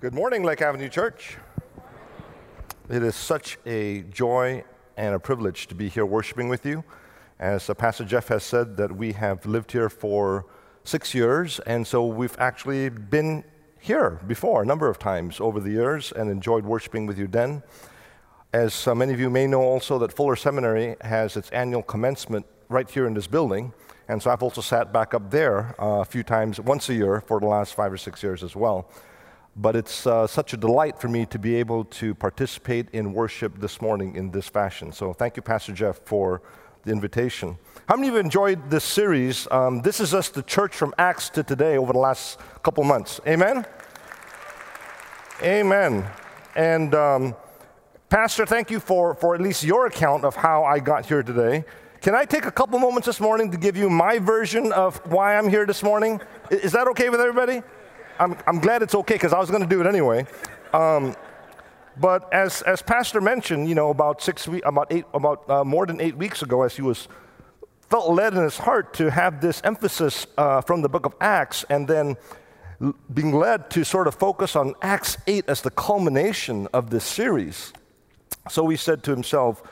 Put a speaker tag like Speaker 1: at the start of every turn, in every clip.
Speaker 1: Good morning, Lake Avenue Church. It is such a joy and a privilege to be here worshiping with you. As Pastor Jeff has said, that we have lived here for six years, and so we've actually been here before a number of times over the years and enjoyed worshiping with you then. As uh, many of you may know also that Fuller Seminary has its annual commencement right here in this building, and so I've also sat back up there uh, a few times, once a year, for the last five or six years as well. But it's uh, such a delight for me to be able to participate in worship this morning in this fashion. So thank you, Pastor Jeff, for the invitation. How many of you enjoyed this series? Um, this is us, the church from Acts to today over the last couple months. Amen? Amen. And um, Pastor, thank you for, for at least your account of how I got here today. Can I take a couple moments this morning to give you my version of why I'm here this morning? Is that okay with everybody? I'm, I'm glad it's okay because I was going to do it anyway. Um, but as, as Pastor mentioned, you know, about six weeks, about eight, about uh, more than eight weeks ago, as he was felt led in his heart to have this emphasis uh, from the book of Acts, and then being led to sort of focus on Acts 8 as the culmination of this series. So he said to himself,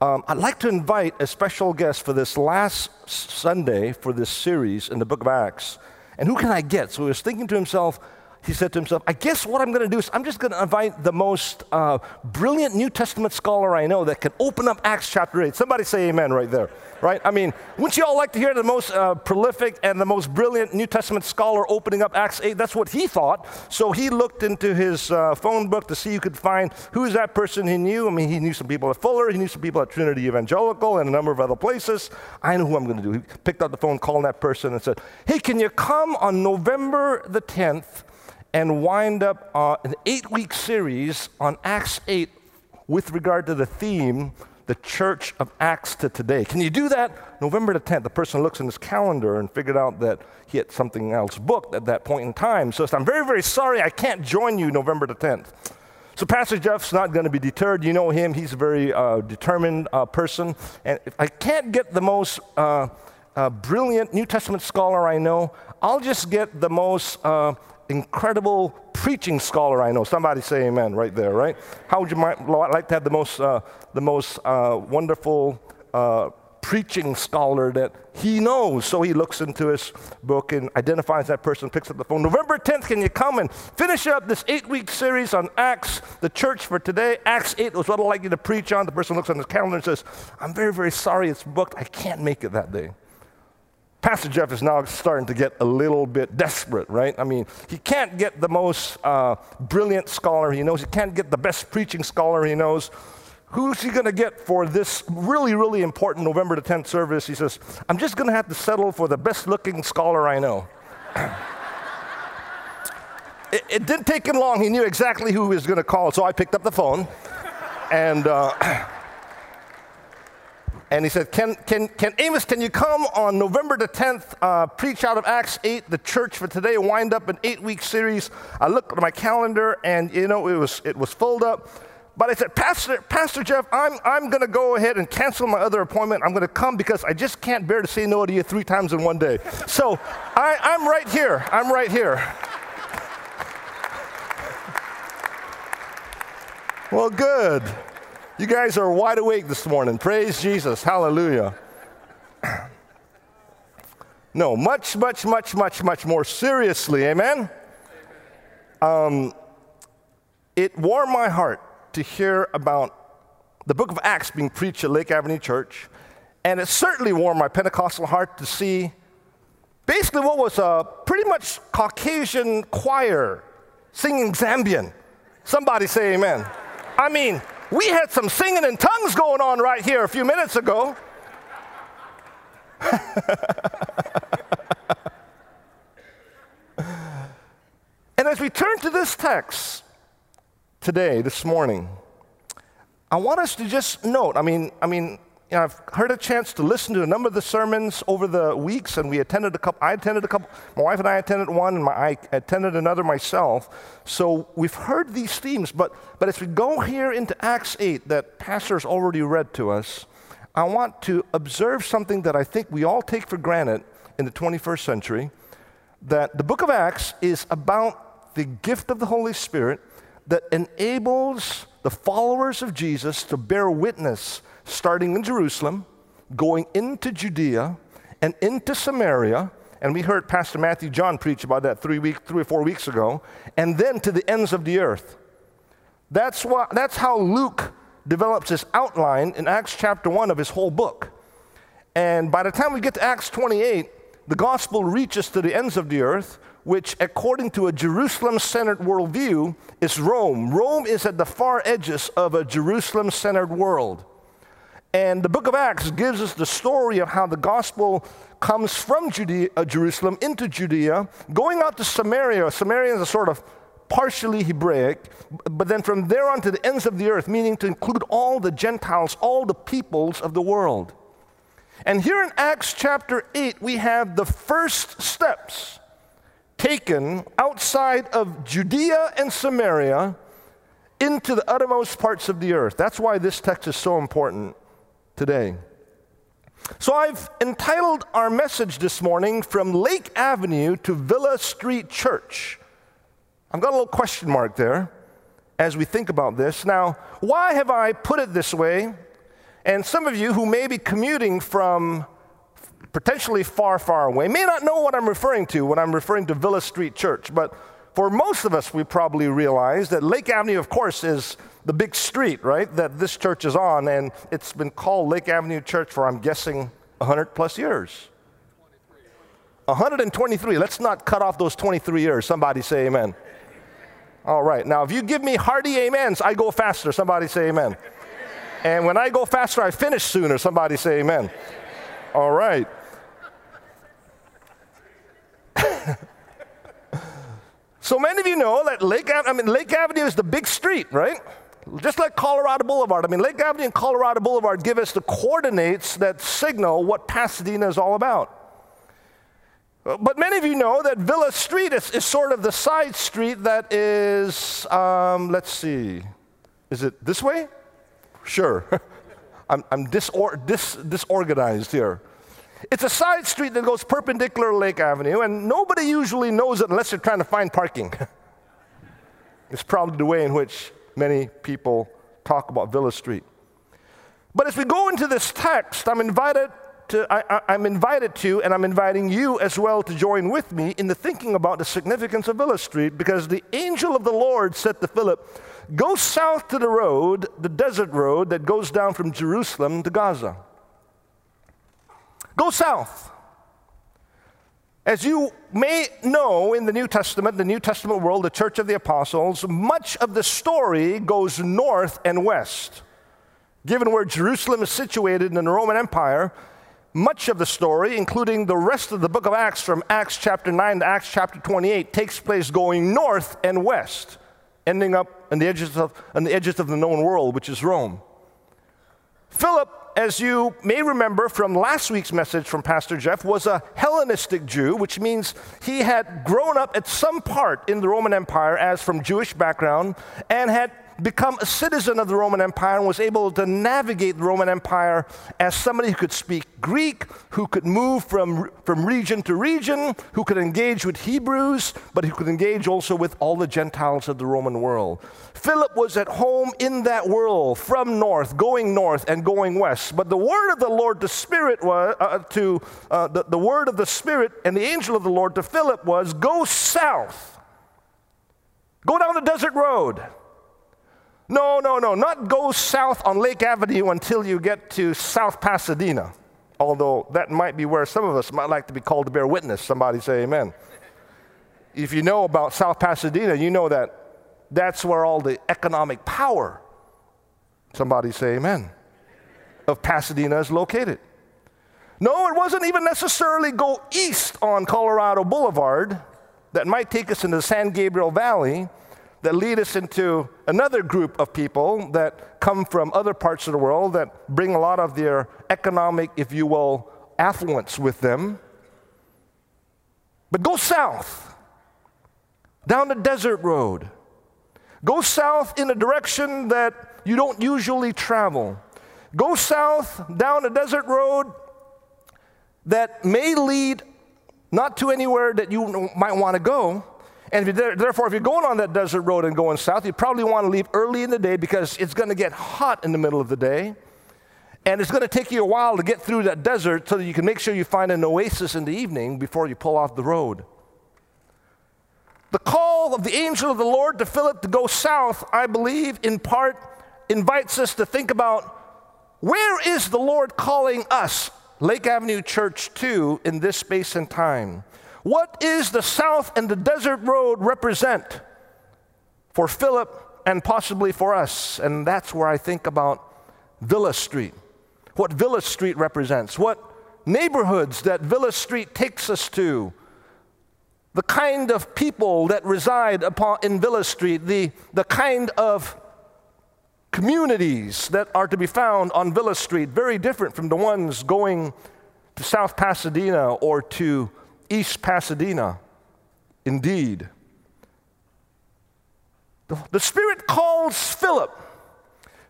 Speaker 1: um, I'd like to invite a special guest for this last Sunday for this series in the book of Acts. And who can I get? So he was thinking to himself, he said to himself, I guess what I'm going to do is I'm just going to invite the most uh, brilliant New Testament scholar I know that can open up Acts chapter 8. Somebody say amen right there, right? I mean, wouldn't you all like to hear the most uh, prolific and the most brilliant New Testament scholar opening up Acts 8? That's what he thought. So he looked into his uh, phone book to see who could find who is that person he knew. I mean, he knew some people at Fuller, he knew some people at Trinity Evangelical, and a number of other places. I know who I'm going to do. He picked up the phone, called that person, and said, Hey, can you come on November the 10th? And wind up uh, an eight week series on Acts 8 with regard to the theme, the church of Acts to today. Can you do that? November the 10th, the person looks in his calendar and figured out that he had something else booked at that point in time. So I'm very, very sorry I can't join you November the 10th. So Pastor Jeff's not going to be deterred. You know him, he's a very uh, determined uh, person. And if I can't get the most uh, uh brilliant New Testament scholar I know, I'll just get the most uh, incredible preaching scholar I know. Somebody say amen right there, right? How would you like to have the most, uh, the most uh, wonderful uh, preaching scholar that he knows? So he looks into his book and identifies that person, picks up the phone. November 10th, can you come and finish up this eight week series on Acts, the church for today? Acts 8 was what I'd like you to preach on. The person looks on his calendar and says, I'm very, very sorry it's booked. I can't make it that day. Pastor Jeff is now starting to get a little bit desperate, right? I mean, he can't get the most uh, brilliant scholar he knows, he can't get the best preaching scholar he knows. Who's he going to get for this really, really important November the 10th service? He says, I'm just going to have to settle for the best looking scholar I know. it, it, didn't take him long. He knew exactly who he was going to call, so I picked up the phone and. Uh, and he said, can, can, can Amos, can you come on November the 10th, uh, preach out of Acts 8, the church for today, wind up an eight week series? I looked at my calendar and, you know, it was, it was filled up. But I said, Pastor, Pastor Jeff, I'm, I'm going to go ahead and cancel my other appointment. I'm going to come because I just can't bear to say no to you three times in one day. So I, I'm right here. I'm right here. Well, good. You guys are wide awake this morning. Praise Jesus. Hallelujah. No, much, much, much, much, much more seriously. Amen? Um, it warmed my heart to hear about the book of Acts being preached at Lake Avenue Church. And it certainly warmed my Pentecostal heart to see basically what was a pretty much Caucasian choir singing Zambian. Somebody say amen. I mean, we had some singing in tongues going on right here a few minutes ago. and as we turn to this text today, this morning, I want us to just note, I mean, I mean, you know, I've heard a chance to listen to a number of the sermons over the weeks, and we attended a couple. I attended a couple. My wife and I attended one, and my, I attended another myself. So we've heard these themes, but but as we go here into Acts eight, that pastor's already read to us, I want to observe something that I think we all take for granted in the 21st century. That the book of Acts is about the gift of the Holy Spirit that enables the followers of Jesus to bear witness starting in Jerusalem, going into Judea, and into Samaria. And we heard Pastor Matthew John preach about that three, week, three or four weeks ago, and then to the ends of the earth. That's, what, that's how Luke develops this outline in Acts chapter 1 of his whole book. And by the time we get to Acts 28, the gospel reaches to the ends of the earth, which, according to a Jerusalem centered worldview, is Rome. Rome is at the far edges of a Jerusalem centered world. And the book of Acts gives us the story of how the gospel comes from Judea, uh, Jerusalem into Judea, going out to Samaria. Samaria is a sort of partially Hebraic, but then from there on to the ends of the earth, meaning to include all the Gentiles, all the peoples of the world. And here in Acts chapter 8, we have the first steps taken outside of Judea and Samaria into the uttermost parts of the earth. That's why this text is so important today. So I've entitled our message this morning From Lake Avenue to Villa Street Church. I've got a little question mark there as we think about this. Now, why have I put it this way? And some of you who may be commuting from potentially far, far away may not know what I'm referring to when I'm referring to Villa Street Church, but for most of us, we probably realize that Lake Avenue, of course, is the big street, right, that this church is on, and it's been called Lake Avenue Church for, I'm guessing, 100 plus years. 123. Let's not cut off those 23 years. Somebody say amen. All right. Now, if you give me hearty amens, I go faster. Somebody say amen. And when I go faster, I finish sooner. Somebody say amen. All right. So many of you know that Lake, I mean, Lake Avenue is the big street, right? Just like Colorado Boulevard. I mean, Lake Avenue and Colorado Boulevard give us the coordinates that signal what Pasadena is all about. But many of you know that Villa Street is, is sort of the side street that is, um, let's see, is it this way? Sure. I'm, I'm disor- dis- disorganized here. It's a side street that goes perpendicular to Lake Avenue, and nobody usually knows it unless you're trying to find parking. it's probably the way in which many people talk about Villa Street. But as we go into this text, I'm invited to, I, am invited to, and I'm inviting you as well to join with me in the thinking about the significance of Villa Street because the angel of the Lord said to Philip, Go south to the road, the desert road that goes down from Jerusalem to Gaza. Go south. As you may know in the New Testament, the New Testament world, the Church of the Apostles, much of the story goes north and west. Given where Jerusalem is situated in the Roman Empire, much of the story, including the rest of the book of Acts from Acts chapter 9 to Acts chapter 28, takes place going north and west, ending up on the edges of, on the, edges of the known world, which is Rome. Philip, as you may remember from last week's message from Pastor Jeff, was a Hellenistic Jew, which means he had grown up at some part in the Roman Empire as from Jewish background and had become a citizen of the Roman Empire and was able to navigate the Roman Empire as somebody who could speak Greek, who could move from, from region to region, who could engage with Hebrews, but who could engage also with all the Gentiles of the Roman world. Philip was at home in that world, from north, going north and going west. But the word of the Lord, the Spirit was uh, to uh, the, the word of the Spirit and the angel of the Lord to Philip was, "Go south, go down the desert road." No, no, no, not go south on Lake Avenue until you get to South Pasadena. Although that might be where some of us might like to be called to bear witness. Somebody say amen. If you know about South Pasadena, you know that that's where all the economic power, somebody say amen, of Pasadena is located. No, it wasn't even necessarily go east on Colorado Boulevard that might take us into the San Gabriel Valley that lead us into another group of people that come from other parts of the world that bring a lot of their economic, if you will, affluence with them. But go south, down the desert road. Go south in a direction that you don't usually travel. Go south down a desert road that may lead not to anywhere that you might want to go, And if therefore, if you're going on that desert road and going south, you probably want to leave early in the day because it's going to get hot in the middle of the day. And it's going to take you a while to get through that desert so that you can make sure you find an oasis in the evening before you pull off the road. The call of the angel of the Lord to Philip to go south, I believe, in part invites us to think about where is the Lord calling us, Lake Avenue Church, to in this space and time? What is the south and the desert road represent for Philip and possibly for us? And that's where I think about Villa Street. What Villa Street represents, what neighborhoods that Villa Street takes us to, the kind of people that reside upon, in Villa Street, the, the kind of communities that are to be found on Villa Street, very different from the ones going to South Pasadena or to East Pasadena. Indeed. The, the Spirit calls Philip.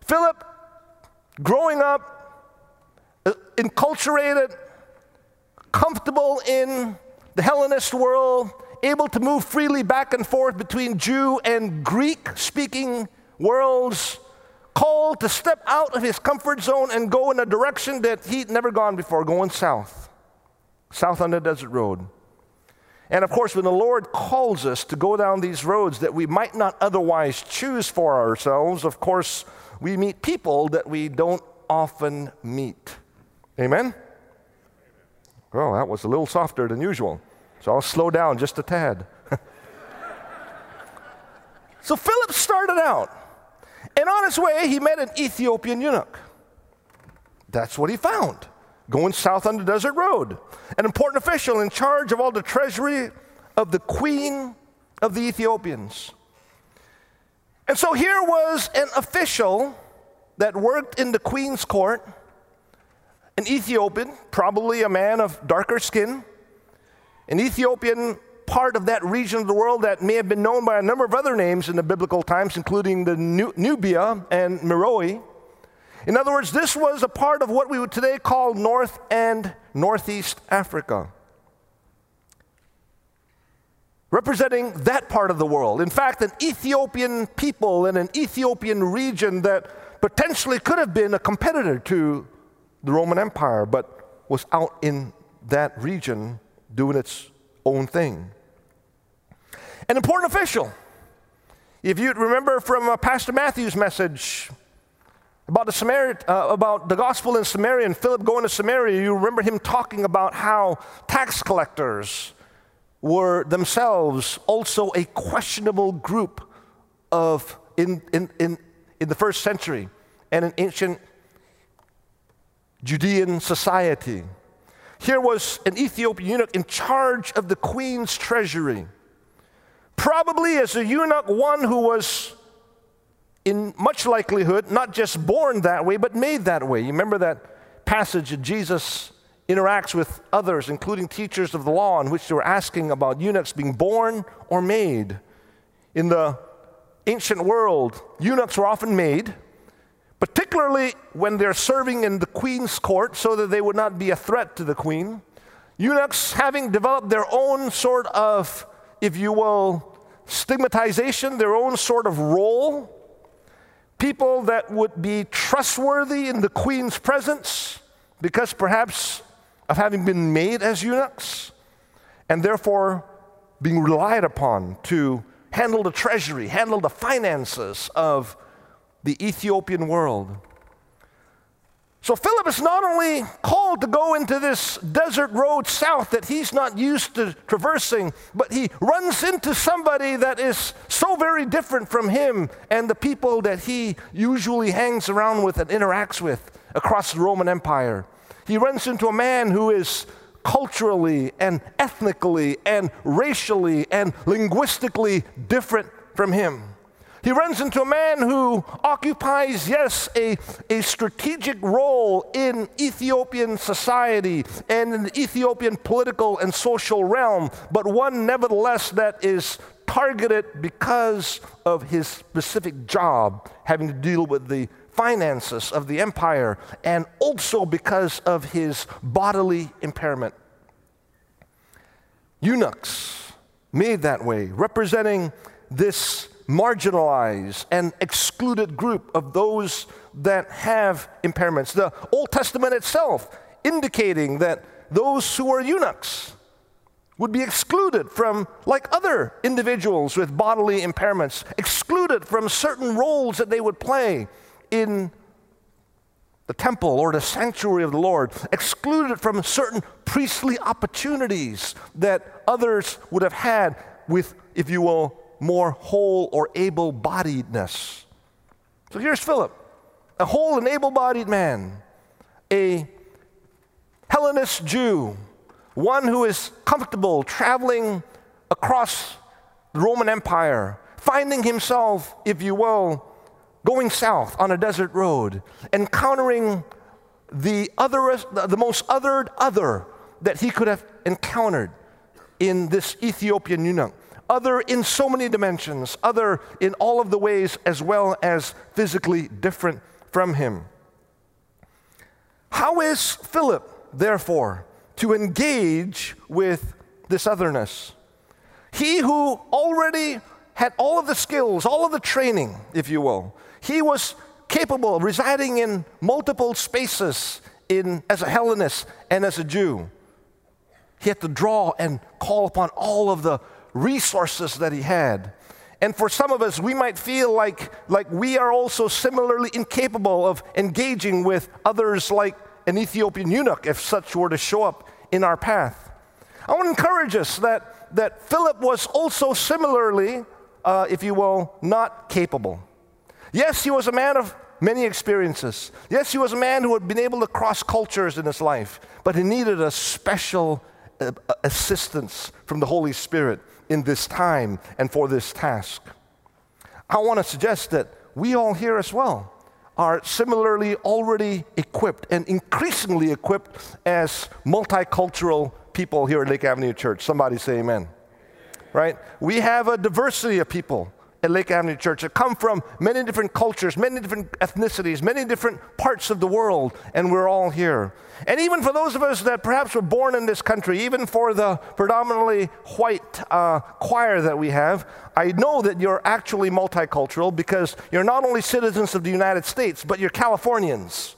Speaker 1: Philip, growing up, uh, enculturated, comfortable in the Hellenist world, able to move freely back and forth between Jew and Greek speaking worlds, called to step out of his comfort zone and go in a direction that he'd never gone before, going south south on the desert road. And of course, when the Lord calls us to go down these roads that we might not otherwise choose for ourselves, of course, we meet people that we don't often meet. Amen? Well, that was a little softer than usual. So I'll slow down just a tad. so Philip started out, and on his way, he met an Ethiopian eunuch. That's what he found going south on the desert road. An important official in charge of all the treasury of the queen of the Ethiopians. And so here was an official that worked in the queen's court, an Ethiopian, probably a man of darker skin, an Ethiopian part of that region of the world that may have been known by a number of other names in the biblical times, including the Nubia and Meroe. In other words, this was a part of what we would today call North and Northeast Africa, representing that part of the world. In fact, an Ethiopian people in an Ethiopian region that potentially could have been a competitor to the Roman Empire, but was out in that region doing its own thing. An important official. If you remember from uh, Pastor Matthew's message about the, Samari- uh, about the gospel in Samaria and Philip going to Samaria, you remember him talking about how tax collectors were themselves also a questionable group of in, in, in, in the first century and in ancient Judean society. Here was an Ethiopian eunuch in charge of the queen's treasury. Probably as a eunuch, one who was in much likelihood, not just born that way, but made that way. You remember that passage that Jesus interacts with others, including teachers of the law, in which they were asking about eunuchs being born or made. In the ancient world, eunuchs were often made, particularly when they're serving in the queen's court so that they would not be a threat to the queen. Eunuchs, having developed their own sort of, if you will, stigmatization, their own sort of role people that would be trustworthy in the queen's presence because perhaps of having been made as eunuchs and therefore being relied upon to handle the treasury, handle the finances of the Ethiopian world. So Philip is not only called to go into this desert road south that he's not used to traversing, but he runs into somebody that is so very different from him and the people that he usually hangs around with and interacts with across the Roman Empire. He runs into a man who is culturally and ethnically and racially and linguistically different from him. He runs into a man who occupies, yes, a, a strategic role in Ethiopian society and in the Ethiopian political and social realm, but one nevertheless that is targeted because of his specific job having to deal with the finances of the empire and also because of his bodily impairment. Eunuchs made that way, representing this marginalized and excluded group of those that have impairments. The Old Testament itself indicating that those who are eunuchs would be excluded from, like other individuals with bodily impairments, excluded from certain roles that they would play in the temple or the sanctuary of the Lord, excluded from certain priestly opportunities that others would have had with, if you will, more whole or able bodiedness. So here's Philip, a whole and able bodied man, a Hellenist Jew, one who is comfortable traveling across the Roman Empire, finding himself, if you will, going south on a desert road, encountering the, other, the most othered other that he could have encountered in this Ethiopian eunuch. Other in so many dimensions, other in all of the ways, as well as physically different from him. How is Philip, therefore, to engage with this otherness? He who already had all of the skills, all of the training, if you will, he was capable of residing in multiple spaces in, as a Hellenist and as a Jew. He had to draw and call upon all of the resources that he had. And for some of us, we might feel like, like we are also similarly incapable of engaging with others like an Ethiopian eunuch, if such were to show up in our path. I want to encourage us that, that Philip was also similarly, uh, if you will, not capable. Yes, he was a man of many experiences. Yes, he was a man who had been able to cross cultures in his life, but he needed a special uh, assistance from the Holy Spirit in this time and for this task. I want to suggest that we all here as well are similarly already equipped and increasingly equipped as multicultural people here at Lake Avenue Church. Somebody say amen. Right? We have a diversity of people at Lake Avenue Church that come from many different cultures, many different ethnicities, many different parts of the world, and we're all here. And even for those of us that perhaps were born in this country, even for the predominantly white uh, choir that we have, I know that you're actually multicultural because you're not only citizens of the United States, but you're Californians.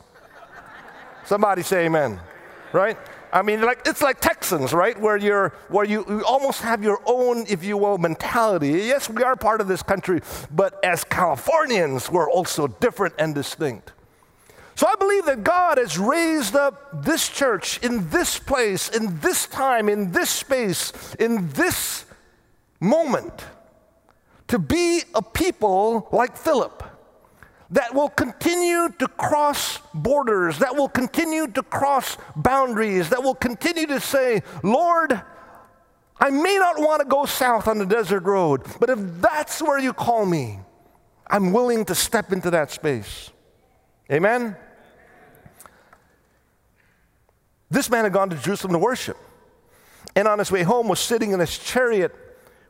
Speaker 1: Somebody say amen, right? I mean, like it's like Texans, right? Where you're where you, you, almost have your own, if you will, mentality. Yes, we are part of this country, but as Californians, we're also different and distinct. So I believe that God has raised up this church in this place, in this time, in this space, in this moment, to be a people like Philip that will continue to cross borders, that will continue to cross boundaries, that will continue to say, Lord, I may not want to go south on the desert road, but if that's where you call me, I'm willing to step into that space. Amen? This man had gone to Jerusalem to worship, and on his way home was sitting in his chariot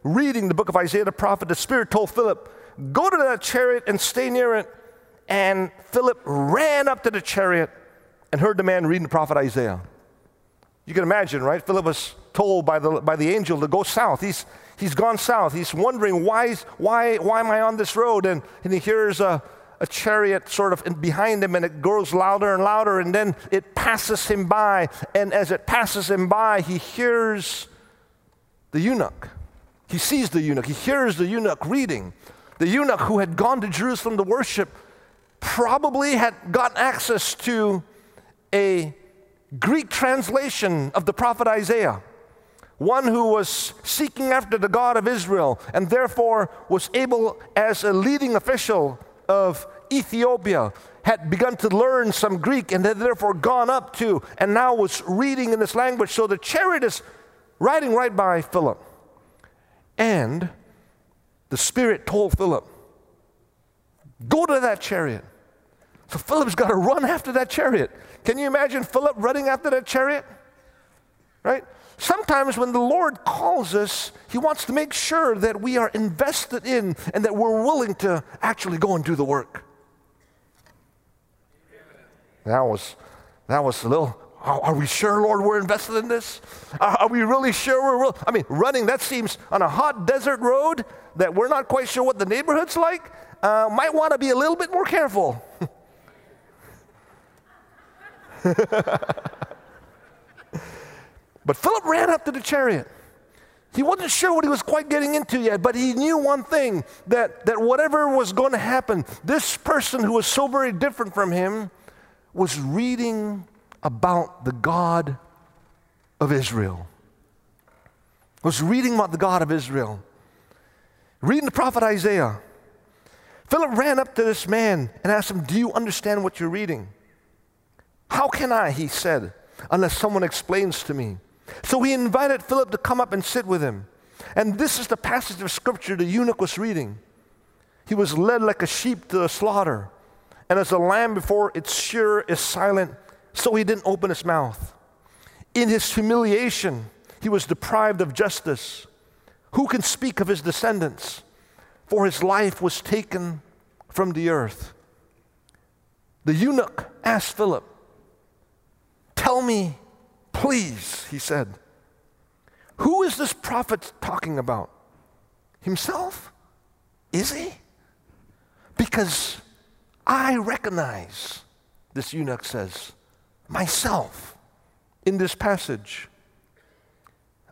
Speaker 1: reading the book of Isaiah the prophet. The Spirit told Philip, Go to that chariot and stay near it and Philip ran up to the chariot and heard the man reading the prophet Isaiah. You can imagine, right? Philip was told by the, by the angel to go south. He's, he's gone south. He's wondering, why, why, why am I on this road? And, and he hears a, a chariot sort of behind him, and it grows louder and louder, and then it passes him by. And as it passes him by, he hears the eunuch. He sees the eunuch. He hears the eunuch reading. The eunuch who had gone to Jerusalem to worship probably had gotten access to a Greek translation of the prophet Isaiah, one who was seeking after the God of Israel and therefore was able, as a leading official of Ethiopia, had begun to learn some Greek and had therefore gone up to and now was reading in this language. So the chariot is riding right by Philip. And the Spirit told Philip, Go to that chariot. So Philip's got to run after that chariot. Can you imagine Philip running after that chariot? Right? Sometimes when the Lord calls us, He wants to make sure that we are invested in and that we're willing to actually go and do the work. That was, that was a little are we sure, Lord, we're invested in this? Are we really sure we're real? I mean, running, that seems on a hot desert road that we're not quite sure what the neighborhood's like. Uh, might want to be a little bit more careful. but Philip ran up to the chariot. He wasn't sure what he was quite getting into yet, but he knew one thing that, that whatever was going to happen, this person who was so very different from him was reading about the God of Israel. Was reading about the God of Israel. Reading the prophet Isaiah. Philip ran up to this man and asked him, Do you understand what you're reading? How can I, he said, unless someone explains to me? So he invited Philip to come up and sit with him. And this is the passage of scripture the eunuch was reading. He was led like a sheep to the slaughter, and as a lamb before its shearer is silent, so he didn't open his mouth. In his humiliation, he was deprived of justice. Who can speak of his descendants? For his life was taken from the earth. The eunuch asked Philip, Tell me, please, he said, who is this prophet talking about? Himself? Is he? Because I recognize, this eunuch says, myself in this passage.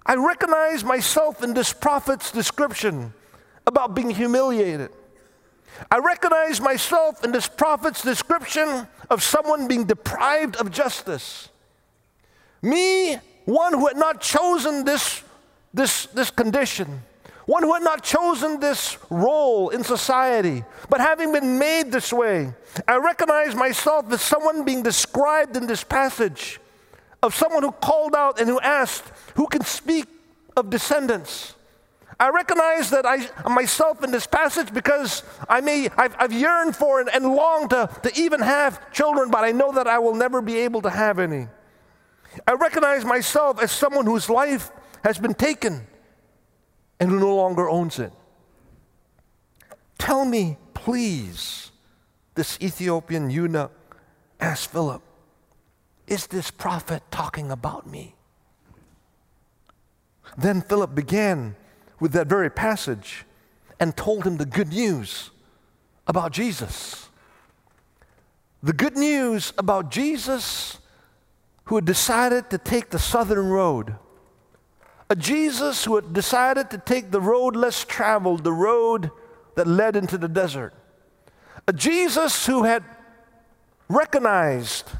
Speaker 1: I recognize myself in this prophet's description about being humiliated. I recognize myself in this prophet's description of someone being deprived of justice. Me, one who had not chosen this, this, this condition, one who had not chosen this role in society, but having been made this way, I recognize myself as someone being described in this passage of someone who called out and who asked, Who can speak of descendants? I recognize that I myself in this passage because I may I've, I've yearned for and, and longed to, to even have children, but I know that I will never be able to have any. I recognize myself as someone whose life has been taken and who no longer owns it. Tell me, please, this Ethiopian eunuch asked Philip, is this prophet talking about me? Then Philip began with that very passage and told him the good news about Jesus. The good news about Jesus who had decided to take the southern road a Jesus who had decided to take the road less traveled, the road that led into the desert. A Jesus who had recognized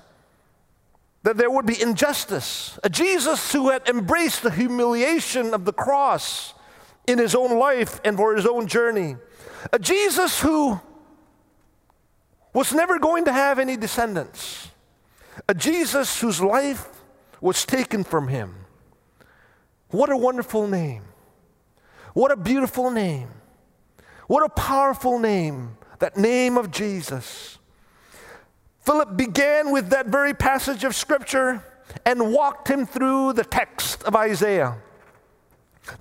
Speaker 1: that there would be injustice. A Jesus who had embraced the humiliation of the cross in his own life and for his own journey. A Jesus who was never going to have any descendants. A Jesus whose life was taken from him what a wonderful name. What a beautiful name. What a powerful name, that name of Jesus. Philip began with that very passage of Scripture and walked him through the text of Isaiah.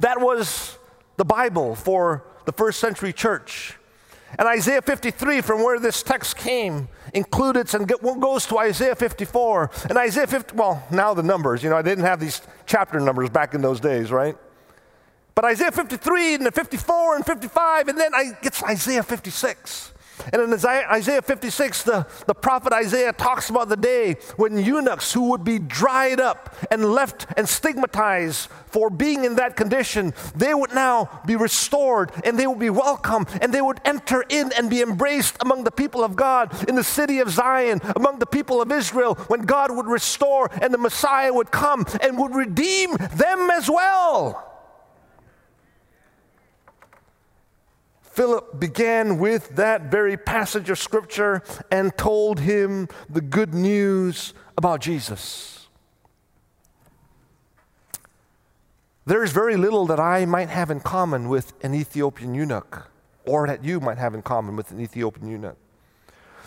Speaker 1: That was the Bible for the first century church. And Isaiah 53, from where this text came, included and goes to Isaiah 54. And Isaiah 50, well, now the numbers, you know, I didn't have these chapter numbers back in those days, right? But Isaiah 53 and 54 and 55, and then I gets Isaiah 56. And in Isaiah 56, the, the prophet Isaiah talks about the day when eunuchs who would be dried up and left and stigmatized for being in that condition, they would now be restored and they would be welcome and they would enter in and be embraced among the people of God in the city of Zion, among the people of Israel, when God would restore and the Messiah would come and would redeem them as well. Philip began with that very passage of Scripture and told him the good news about Jesus. There is very little that I might have in common with an Ethiopian eunuch, or that you might have in common with an Ethiopian eunuch.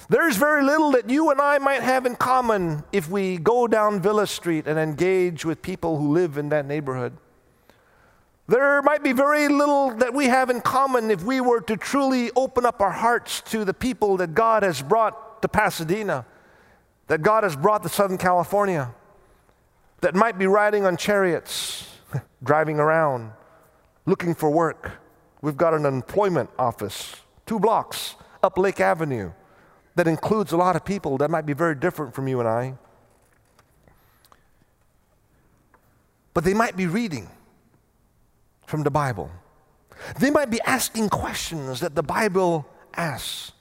Speaker 1: There's very little that you and I might have in common if we go down Villa Street and engage with people who live in that neighborhood. There might be very little that we have in common if we were to truly open up our hearts to the people that God has brought to Pasadena, that God has brought to Southern California. that might be riding on chariots, driving around, looking for work. We've got an employment office, two blocks up Lake Avenue, that includes a lot of people that might be very different from you and I. But they might be reading from the Bible. They might be asking questions that the Bible asks.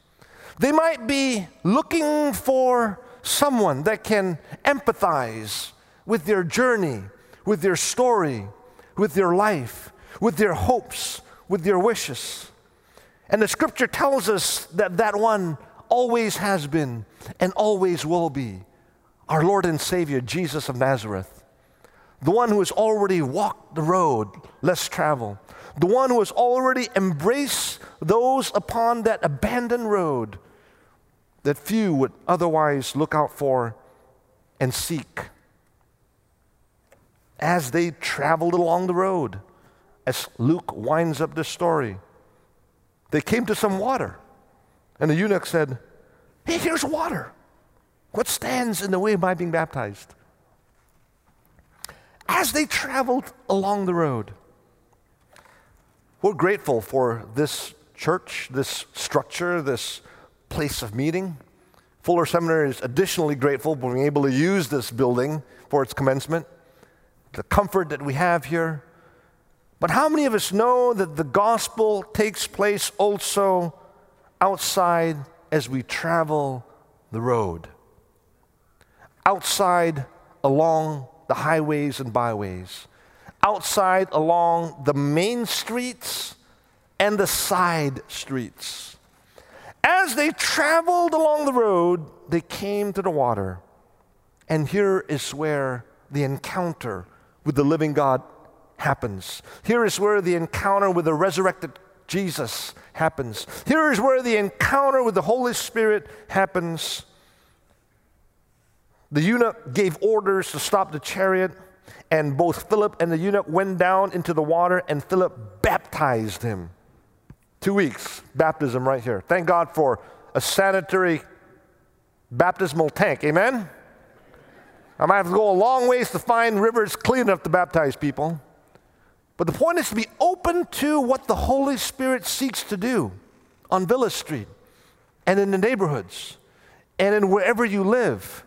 Speaker 1: They might be looking for someone that can empathize with their journey, with their story, with their life, with their hopes, with their wishes. And the scripture tells us that that one always has been and always will be our Lord and Savior, Jesus of Nazareth. The one who has already walked the road less traveled. The one who has already embraced those upon that abandoned road that few would otherwise look out for and seek. As they traveled along the road, as Luke winds up the story, they came to some water. And the eunuch said, Hey, here's water. What stands in the way of my being baptized? As they traveled along the road, we're grateful for this church, this structure, this place of meeting. Fuller Seminary is additionally grateful for being able to use this building for its commencement, the comfort that we have here. But how many of us know that the gospel takes place also outside as we travel the road? Outside along the highways and byways, outside along the main streets and the side streets. As they traveled along the road, they came to the water. And here is where the encounter with the living God happens. Here is where the encounter with the resurrected Jesus happens. Here is where the encounter with the Holy Spirit happens. The eunuch gave orders to stop the chariot, and both Philip and the eunuch went down into the water, and Philip baptized him. Two weeks, baptism right here. Thank God for a sanitary baptismal tank. Amen? I might have to go a long ways to find rivers clean enough to baptize people. But the point is to be open to what the Holy Spirit seeks to do on Villa Street and in the neighborhoods and in wherever you live,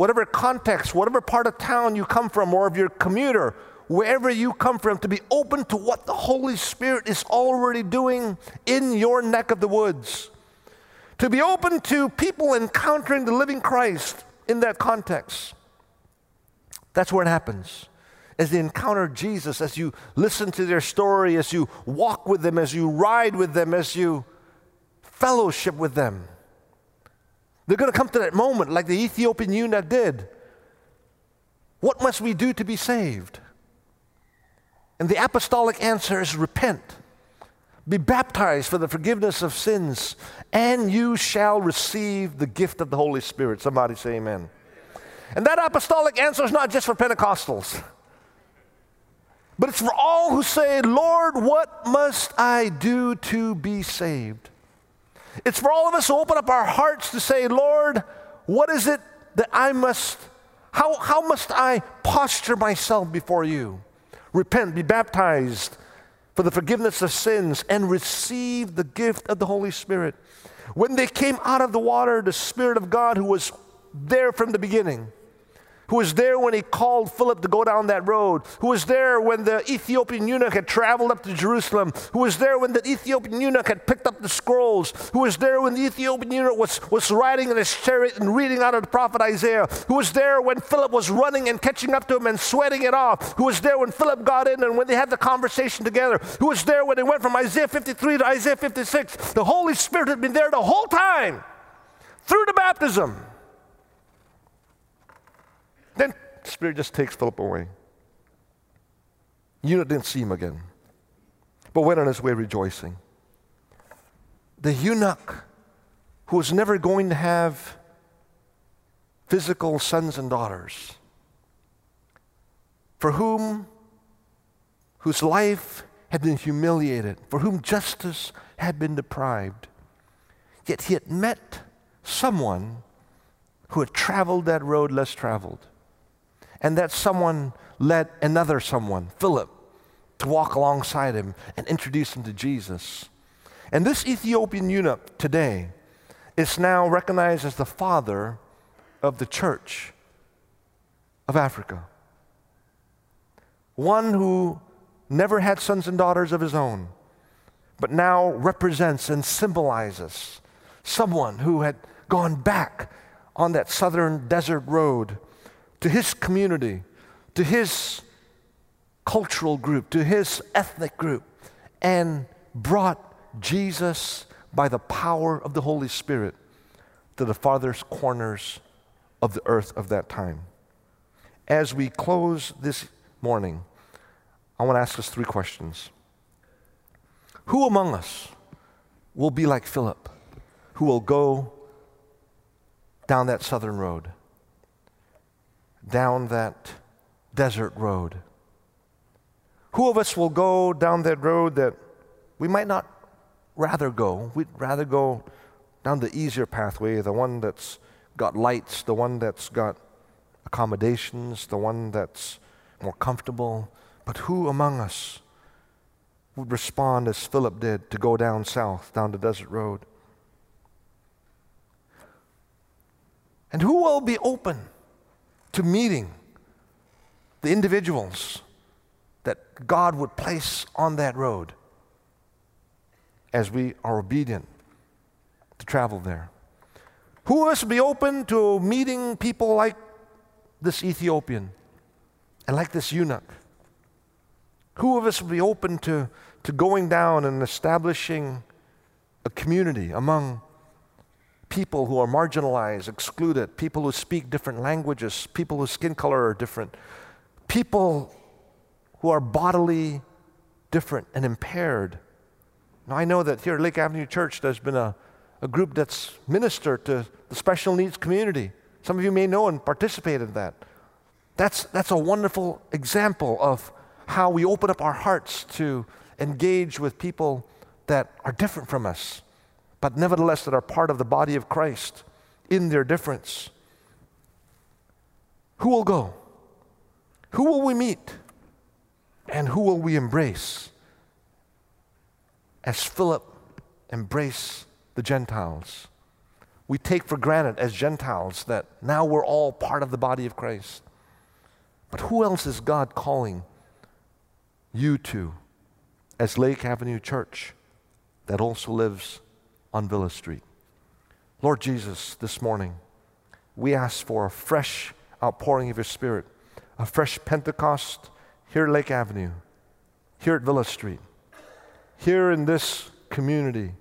Speaker 1: whatever context, whatever part of town you come from, or if you're a commuter, wherever you come from, to be open to what the Holy Spirit is already doing in your neck of the woods. To be open to people encountering the living Christ in that context. That's where it happens. As they encounter Jesus, as you listen to their story, as you walk with them, as you ride with them, as you fellowship with them. They're going to come to that moment like the Ethiopian eunuch did. What must we do to be saved? And the apostolic answer is repent. Be baptized for the forgiveness of sins, and you shall receive the gift of the Holy Spirit. Somebody say amen. And that apostolic answer is not just for Pentecostals, but it's for all who say, Lord, what must I do to be saved? It's for all of us to open up our hearts to say, Lord, what is it that I must, how, how must I posture myself before you? repent, be baptized for the forgiveness of sins, and receive the gift of the Holy Spirit. When they came out of the water, the Spirit of God, who was there from the beginning, who was there when he called Philip to go down that road, who was there when the Ethiopian eunuch had traveled up to Jerusalem, who was there when the Ethiopian eunuch had picked up the scrolls, who was there when the Ethiopian eunuch was, was riding in his chariot and reading out of the prophet Isaiah, who was there when Philip was running and catching up to him and sweating it off, who was there when Philip got in and when they had the conversation together, who was there when they went from Isaiah 53 to Isaiah 56. The Holy Spirit had been there the whole time through the baptism. Then the Spirit just takes Philip away. Eunuch didn't see him again, but went on his way rejoicing. The eunuch who was never going to have physical sons and daughters, for whom, whose life had been humiliated, for whom justice had been deprived, yet he had met someone who had traveled that road less traveled
Speaker 2: And that someone led another someone, Philip, to walk alongside him and introduce him to Jesus. And this Ethiopian eunuch today is now recognized as the father of the church of Africa. One who never had sons and daughters of his own, but now represents and symbolizes someone who had gone back on that southern desert road to his community, to his cultural group, to his ethnic group, and brought Jesus by the power of the Holy Spirit to the farthest corners of the earth of that time. As we close this morning, I want to ask us three questions. Who among us will be like Philip, who will go down that southern road, down that desert road? Who of us will go down that road that we might not rather go? We'd rather go down the easier pathway, the one that's got lights, the one that's got accommodations, the one that's more comfortable. But who among us would respond as Philip did to go down south, down the desert road? And who will be open to meeting the individuals that God would place on that road as we are obedient to travel there? Who of us would be open to meeting people like this Ethiopian and like this eunuch? Who of us would be open to, to going down and establishing a community among people who are marginalized, excluded, people who speak different languages, people whose skin color are different, people who are bodily different and impaired? Now, I know that here at Lake Avenue Church, there's been a, a group that's ministered to the special needs community. Some of you may know and participate in that. That's, that's a wonderful example of how we open up our hearts to engage with people that are different from us, but nevertheless that are part of the body of Christ in their difference. Who will go? Who will we meet? And who will we embrace? As Philip embraced the Gentiles. We take for granted as Gentiles that now we're all part of the body of Christ. But who else is God calling you to as Lake Avenue Church that also lives on Villa Street? Lord Jesus, this morning, we ask for a fresh outpouring of your Spirit, a fresh Pentecost here at Lake Avenue, here at Villa Street, here in this community,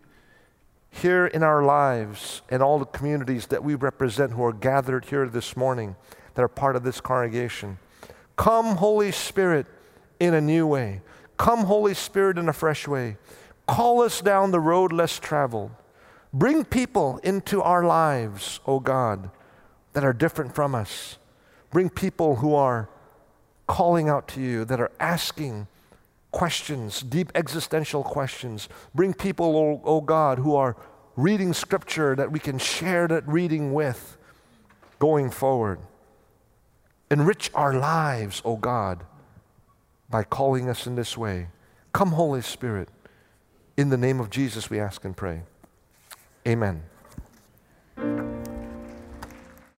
Speaker 2: here in our lives, and all the communities that we represent who are gathered here this morning that are part of this congregation. Come, Holy Spirit, in a new way. Come, Holy Spirit, in a fresh way. Call us down the road less traveled. Bring people into our lives, O God, that are different from us. Bring people who are calling out to you, that are asking questions, deep existential questions. Bring people, oh, God, who are reading scripture that we can share that reading with going forward. Enrich our lives, oh God, by calling us in this way. Come, Holy Spirit. In the name of Jesus, we ask and pray. Amen.